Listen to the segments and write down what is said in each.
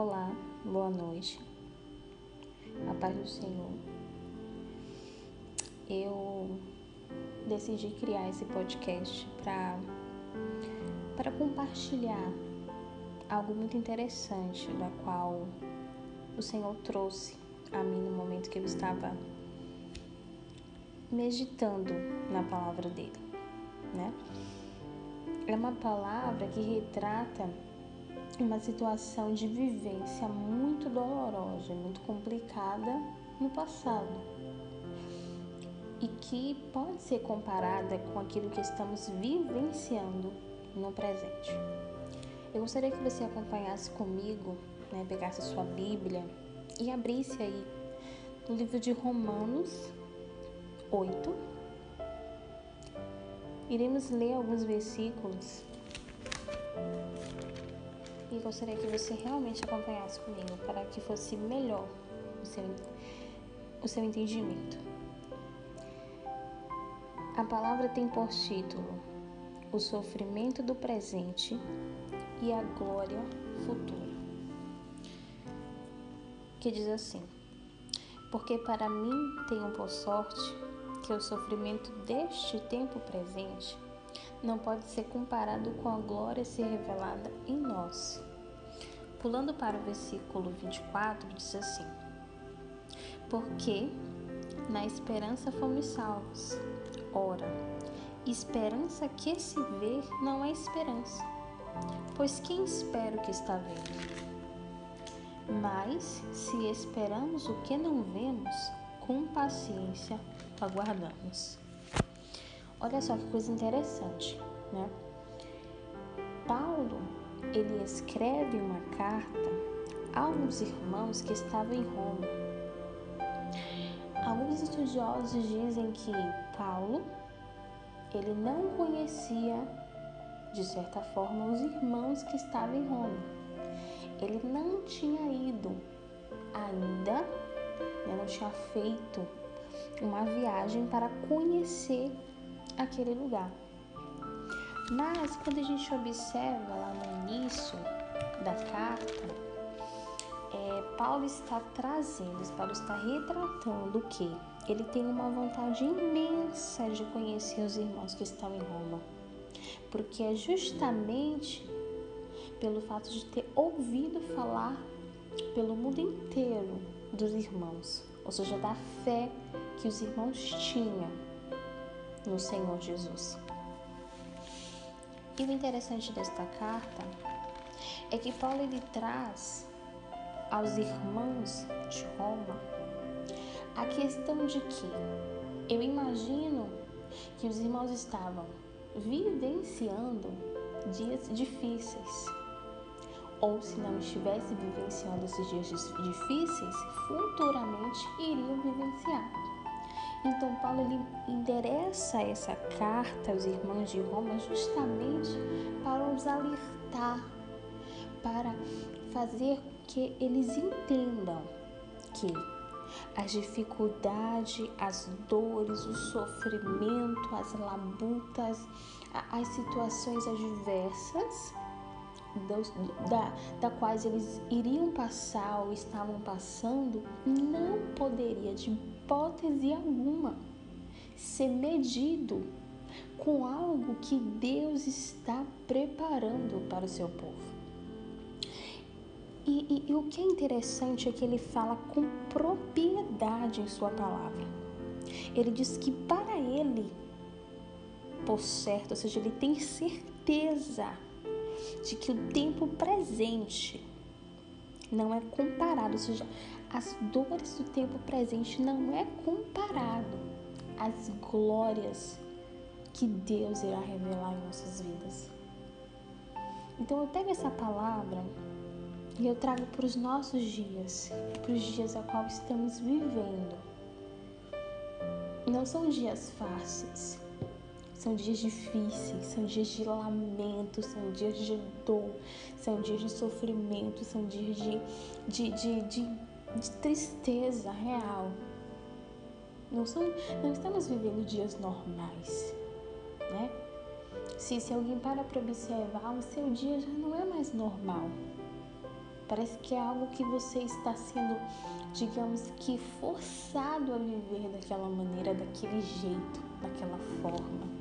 Olá, boa noite. A paz do Senhor. Eu decidi criar esse podcast para para compartilhar algo muito interessante da qual o Senhor trouxe a mim no momento que eu estava meditando na palavra dele, né? É uma palavra que retrata uma situação de vivência muito dolorosa, muito complicada no passado e que pode ser comparada com aquilo que estamos vivenciando no presente. Eu gostaria que você acompanhasse comigo, né, pegasse a sua Bíblia e abrisse aí no livro de Romanos 8. Iremos ler alguns versículos e gostaria que você realmente acompanhasse comigo para que fosse melhor o seu, o seu entendimento. A palavra tem por título o sofrimento do presente e a glória futura. Que diz assim: Porque para mim tenho por sorte que o sofrimento deste tempo presente não pode ser comparado com a glória ser revelada em nós. Pulando para o versículo 24, diz assim: Porque na esperança fomos salvos. Ora, esperança que se vê não é esperança, pois quem espera o que está vendo? Mas se esperamos o que não vemos, com paciência aguardamos. Olha só que coisa interessante, né? Paulo, ele escreve uma carta a uns irmãos que estavam em Roma. Alguns estudiosos dizem que Paulo, ele não conhecia, de certa forma, os irmãos que estavam em Roma. Ele não tinha ido ainda, né, não tinha feito uma viagem para conhecer aquele lugar. Mas quando a gente observa lá no início da carta, é, Paulo está trazendo, Paulo está retratando que ele tem uma vontade imensa de conhecer os irmãos que estão em Roma, porque é justamente pelo fato de ter ouvido falar pelo mundo inteiro dos irmãos, ou seja, da fé que os irmãos tinham no Senhor Jesus. E o interessante desta carta é que Paulo ele traz aos irmãos de Roma a questão de que eu imagino que os irmãos estavam vivenciando dias difíceis. Ou se não estivesse vivenciando esses dias difíceis, futuramente iriam vivenciar. Então, Paulo ele endereça essa carta aos irmãos de Roma justamente para os alertar, para fazer que eles entendam que as dificuldades, as dores, o sofrimento, as labutas, as situações adversas da, da quais eles iriam passar ou estavam passando, não poderia de hipótese alguma ser medido com algo que Deus está preparando para o seu povo. E, e, e, o que é interessante é que ele fala com propriedade em sua palavra. Ele diz que para ele, por certo, ou seja, ele tem certeza de que o tempo presente não é comparado, ou seja, as dores do tempo presente não é comparado às glórias que Deus irá revelar em nossas vidas. Então eu pego essa palavra e eu trago para os nossos dias, para os dias a qual estamos vivendo. Não são dias fáceis, são dias difíceis, são dias de lamento, são dias de dor, são dias de sofrimento, são dias de, de, de, de, de tristeza real. Não, são, não estamos vivendo dias normais, né? Se, se alguém para para observar, o seu dia já não é mais normal. Parece que é algo que você está sendo, digamos que, forçado a viver daquela maneira, daquele jeito, daquela forma.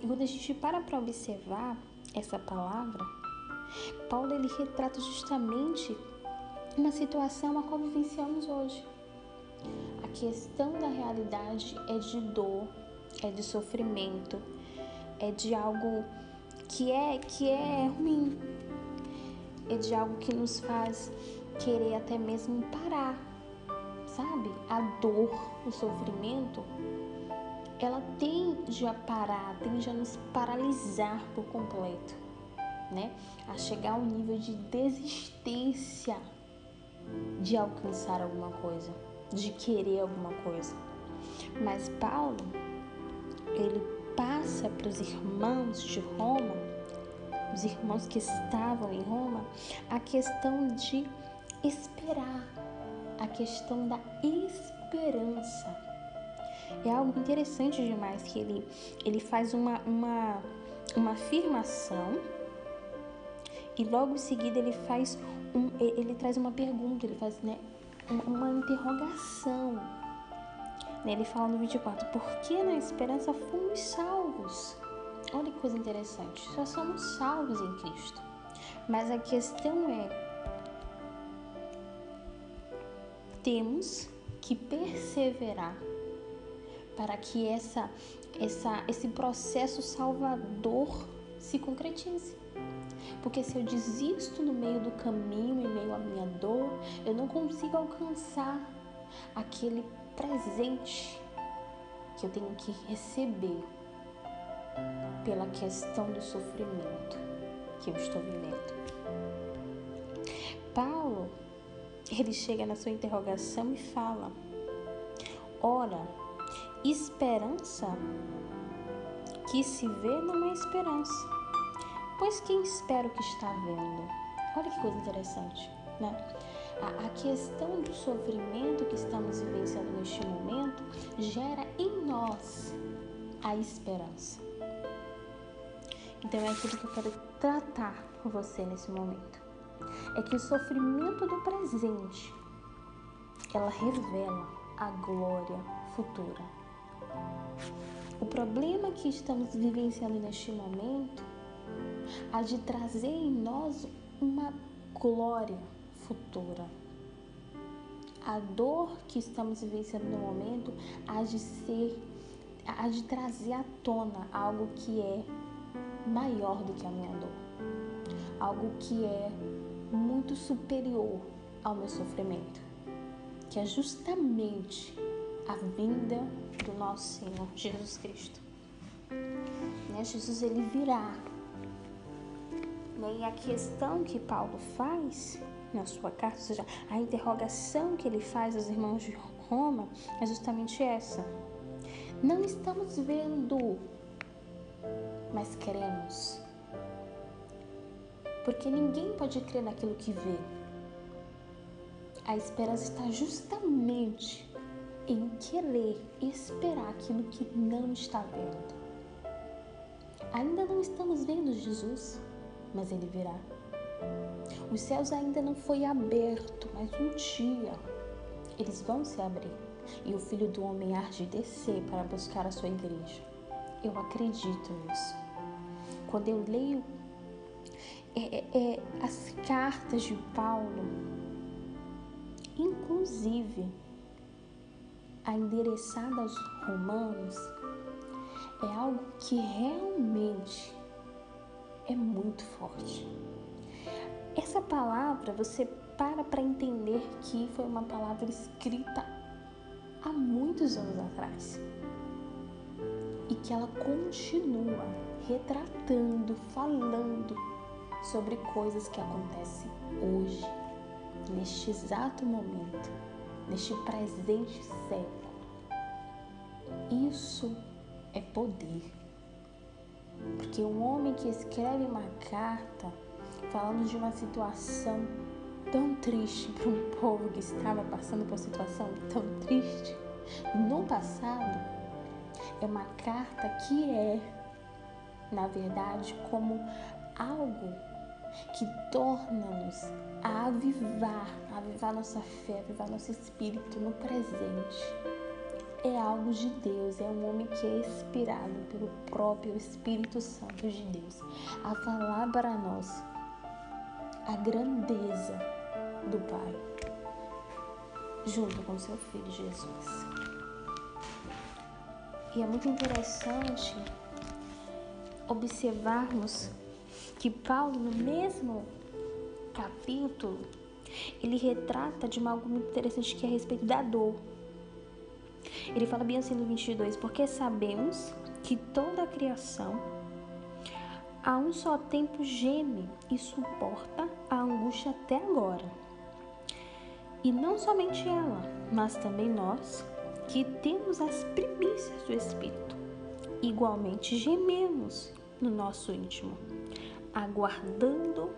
E quando a gente para para observar essa palavra, Paulo ele retrata justamente uma situação a qual vivenciamos hoje. A questão da realidade é de dor, é de sofrimento, é de algo que é que é ruim, é de algo que nos faz querer até mesmo parar, sabe? A dor, o sofrimento, ela tende a parar, tende a nos paralisar por completo, né? A chegar ao nível de desistência de alcançar alguma coisa, de querer alguma coisa. Mas Paulo, ele passa para os irmãos de Roma, os irmãos que estavam em Roma, a questão de esperar, a questão da esperança. É algo interessante demais que ele, ele faz uma, uma, uma afirmação e logo em seguida ele faz um, ele traz uma pergunta, ele faz né, uma interrogação. Né, ele fala no 24, por que na esperança fomos salvos? Olha que coisa interessante, só somos salvos em Cristo. Mas a questão é, temos que perseverar para que essa, essa, esse processo salvador se concretize. Porque se eu desisto no meio do caminho, em meio à minha dor, eu não consigo alcançar aquele presente que eu tenho que receber pela questão do sofrimento que eu estou vivendo. Paulo, ele chega na sua interrogação e fala: Ora, esperança que se vê não é esperança Pois quem espera o que está vendo? Olha que coisa interessante, né? A, a questão do sofrimento que estamos vivenciando neste momento gera em nós a esperança. Então é aquilo que eu quero tratar com você nesse momento. É que o sofrimento do presente ela revela a glória futura. O problema que estamos vivenciando neste momento há de trazer em nós uma glória futura. A dor que estamos vivenciando no momento há de ser, há de trazer à tona algo que é maior do que a minha dor, algo que é muito superior ao meu sofrimento, que é justamente a vinda do nosso Senhor Jesus Cristo. Né? Jesus ele virá né? E a questão que Paulo faz na sua carta, ou seja, a interrogação que ele faz aos irmãos de Roma é justamente essa. Não estamos vendo, mas queremos. Porque ninguém pode crer naquilo que vê. A esperança está justamente em querer esperar aquilo que não está vendo. Ainda não estamos vendo Jesus, mas ele virá. Os céus ainda não foi aberto, mas um dia eles vão se abrir e o Filho do Homem há de descer para buscar a sua igreja. Eu acredito nisso. Quando eu leio é, é, é, as cartas de Paulo, inclusive endereçada aos romanos, é algo que realmente é muito forte. Essa palavra, você para para entender que foi uma palavra escrita há muitos anos atrás e que ela continua retratando, falando sobre coisas que acontecem hoje, neste exato momento, neste presente século. Isso é poder. Porque um homem que escreve uma carta falando de uma situação tão triste para um povo que estava passando por uma situação tão triste no passado, é uma carta que é, na verdade, como algo que torna-nos a avivar, a avivar nossa fé, avivar nosso espírito no presente. É algo de Deus, é um homem que é inspirado pelo próprio Espírito Santo de Deus a falar para nós a grandeza do Pai, junto com seu Filho Jesus. E é muito interessante observarmos que Paulo, no mesmo capítulo, ele retrata de algo muito interessante que é a respeito da dor. Ele fala bem assim no 22, porque sabemos que toda a criação a um só tempo geme e suporta a angústia até agora. E não somente ela, mas também nós, que temos as primícias do Espírito, igualmente gememos no nosso íntimo, aguardando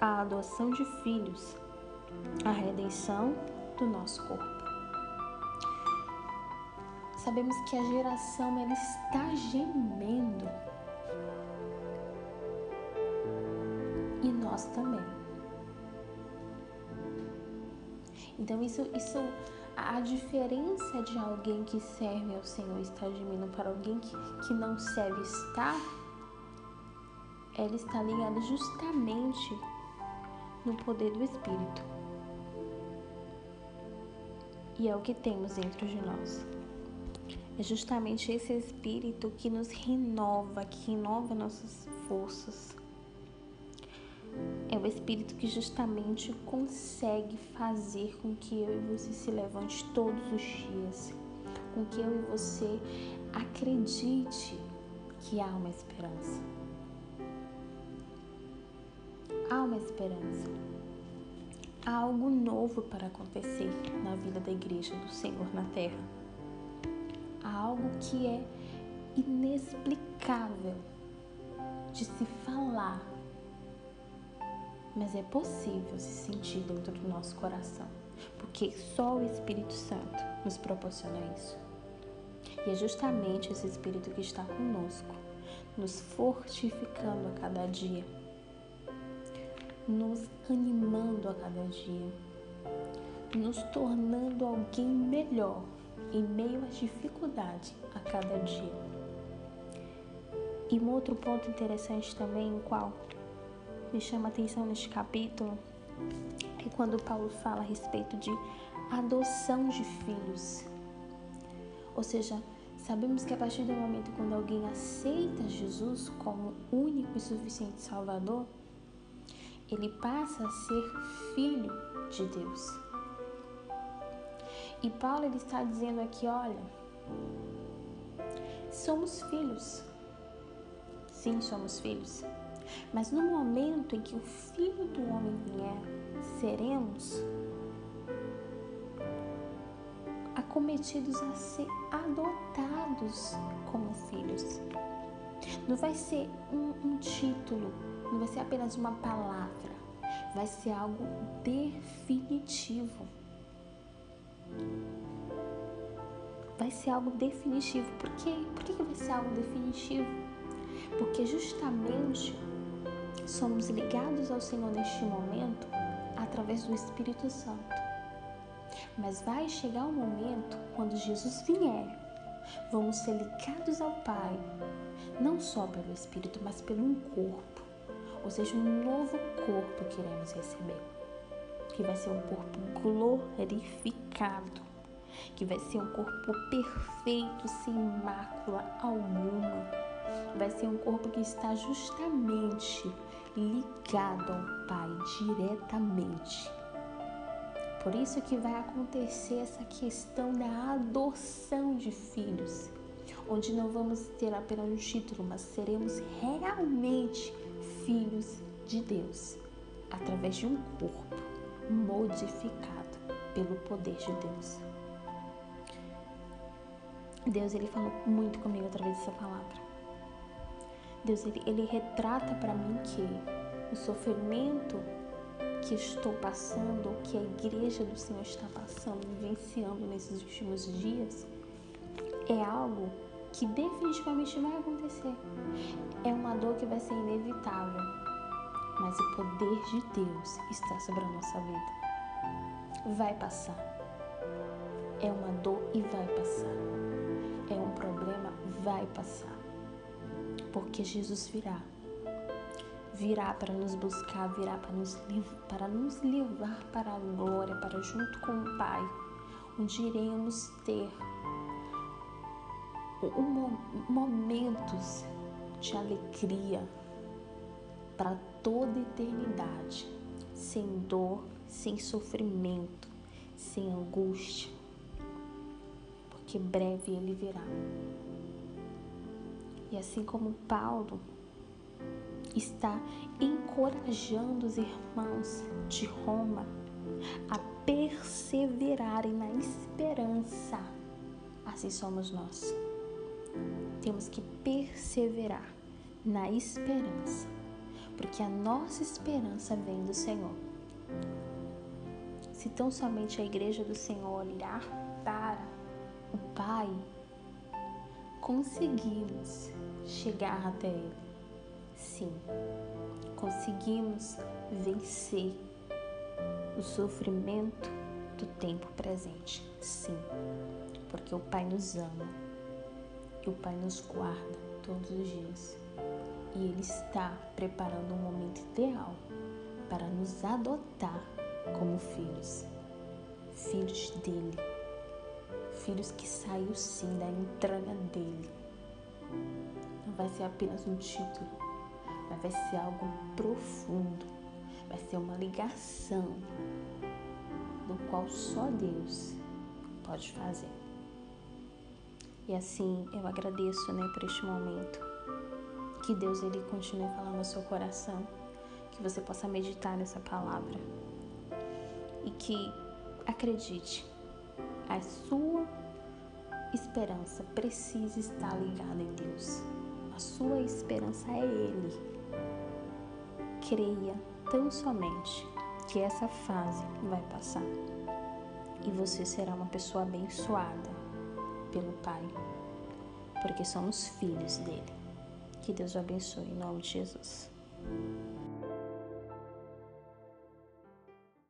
a adoção de filhos, a redenção do nosso corpo. Sabemos que a geração ela está gemendo e nós também. Então isso, isso a diferença de alguém que serve ao Senhor está gemendo para alguém que, que não serve estar ela está ligada justamente no poder do Espírito. E é o que temos dentro de nós. É justamente esse Espírito que nos renova, que renova nossas forças. É o Espírito que justamente consegue fazer com que eu e você se levante todos os dias, com que eu e você acredite que há uma esperança há uma esperança. Há algo novo para acontecer na vida da igreja do Senhor na terra. Há algo que é inexplicável de se falar, mas é possível se sentir dentro do nosso coração, porque só o Espírito Santo nos proporciona isso. E é justamente esse Espírito que está conosco, nos fortificando a cada dia nos animando a cada dia, nos tornando alguém melhor em meio às dificuldades a cada dia. E um outro ponto interessante também, em qual me chama a atenção neste capítulo, é quando Paulo fala a respeito de adoção de filhos. Ou seja, sabemos que a partir do momento quando alguém aceita Jesus como único e suficiente Salvador, ele passa a ser filho de Deus. E Paulo ele está dizendo aqui, olha, somos filhos. Sim, somos filhos. Mas no momento em que o filho do homem vier, seremos acometidos a ser adotados como filhos. Não vai ser um, um título, não vai ser apenas uma palavra, vai ser algo definitivo. Vai ser algo definitivo. Por quê? Por que vai ser algo definitivo? Porque justamente somos ligados ao Senhor neste momento através do Espírito Santo. Mas vai chegar um momento quando Jesus vier, vamos ser ligados ao Pai, não só pelo Espírito, mas pelo corpo ou seja, um novo corpo que iremos receber, que vai ser um corpo glorificado, que vai ser um corpo perfeito, sem mácula alguma, vai ser um corpo que está justamente ligado ao Pai diretamente. Por isso que vai acontecer essa questão da adoção de filhos, onde não vamos ter apenas um título, mas seremos realmente filhos de Deus através de um corpo modificado pelo poder de Deus. Deus ele falou muito comigo através dessa palavra. Deus ele, ele retrata para mim que o sofrimento que estou passando, que a igreja do Senhor está passando, vivenciando nesses últimos dias, é algo que definitivamente vai acontecer. É uma dor que vai ser inevitável. mas o poder de Deus está sobre a nossa vida. Vai passar. É uma dor e vai passar. É um problema, vai passar. Porque Jesus virá. Virá para nos buscar, virá para nos, para nos levar para a glória, para junto com o Pai, onde iremos ter momentos de alegria para toda eternidade, sem dor, sem sofrimento, sem angústia, porque breve ele virá. E assim como Paulo está encorajando os irmãos de Roma a perseverarem na esperança, assim somos nós. Temos que perseverar na esperança, porque a nossa esperança vem do Senhor. Se tão somente a igreja do Senhor olhar para o Pai, conseguimos chegar até Ele. Sim, conseguimos vencer o sofrimento do tempo presente. Sim, porque o Pai nos ama o Pai nos guarda todos os dias. E Ele está preparando um momento ideal para nos adotar como filhos, filhos dele, filhos que saiu sim da entrega dele. Não vai ser apenas um título, mas vai ser algo profundo, vai ser uma ligação do qual só Deus pode fazer. E assim eu agradeço né, por este momento. Que Deus ele continue falando no seu coração, que você possa meditar nessa palavra e que acredite, a sua esperança precisa estar ligada em Deus. A sua esperança é Ele. Creia tão somente que essa fase vai passar e você será uma pessoa abençoada pelo Pai, porque somos filhos dele. Que Deus o abençoe em nome de Jesus.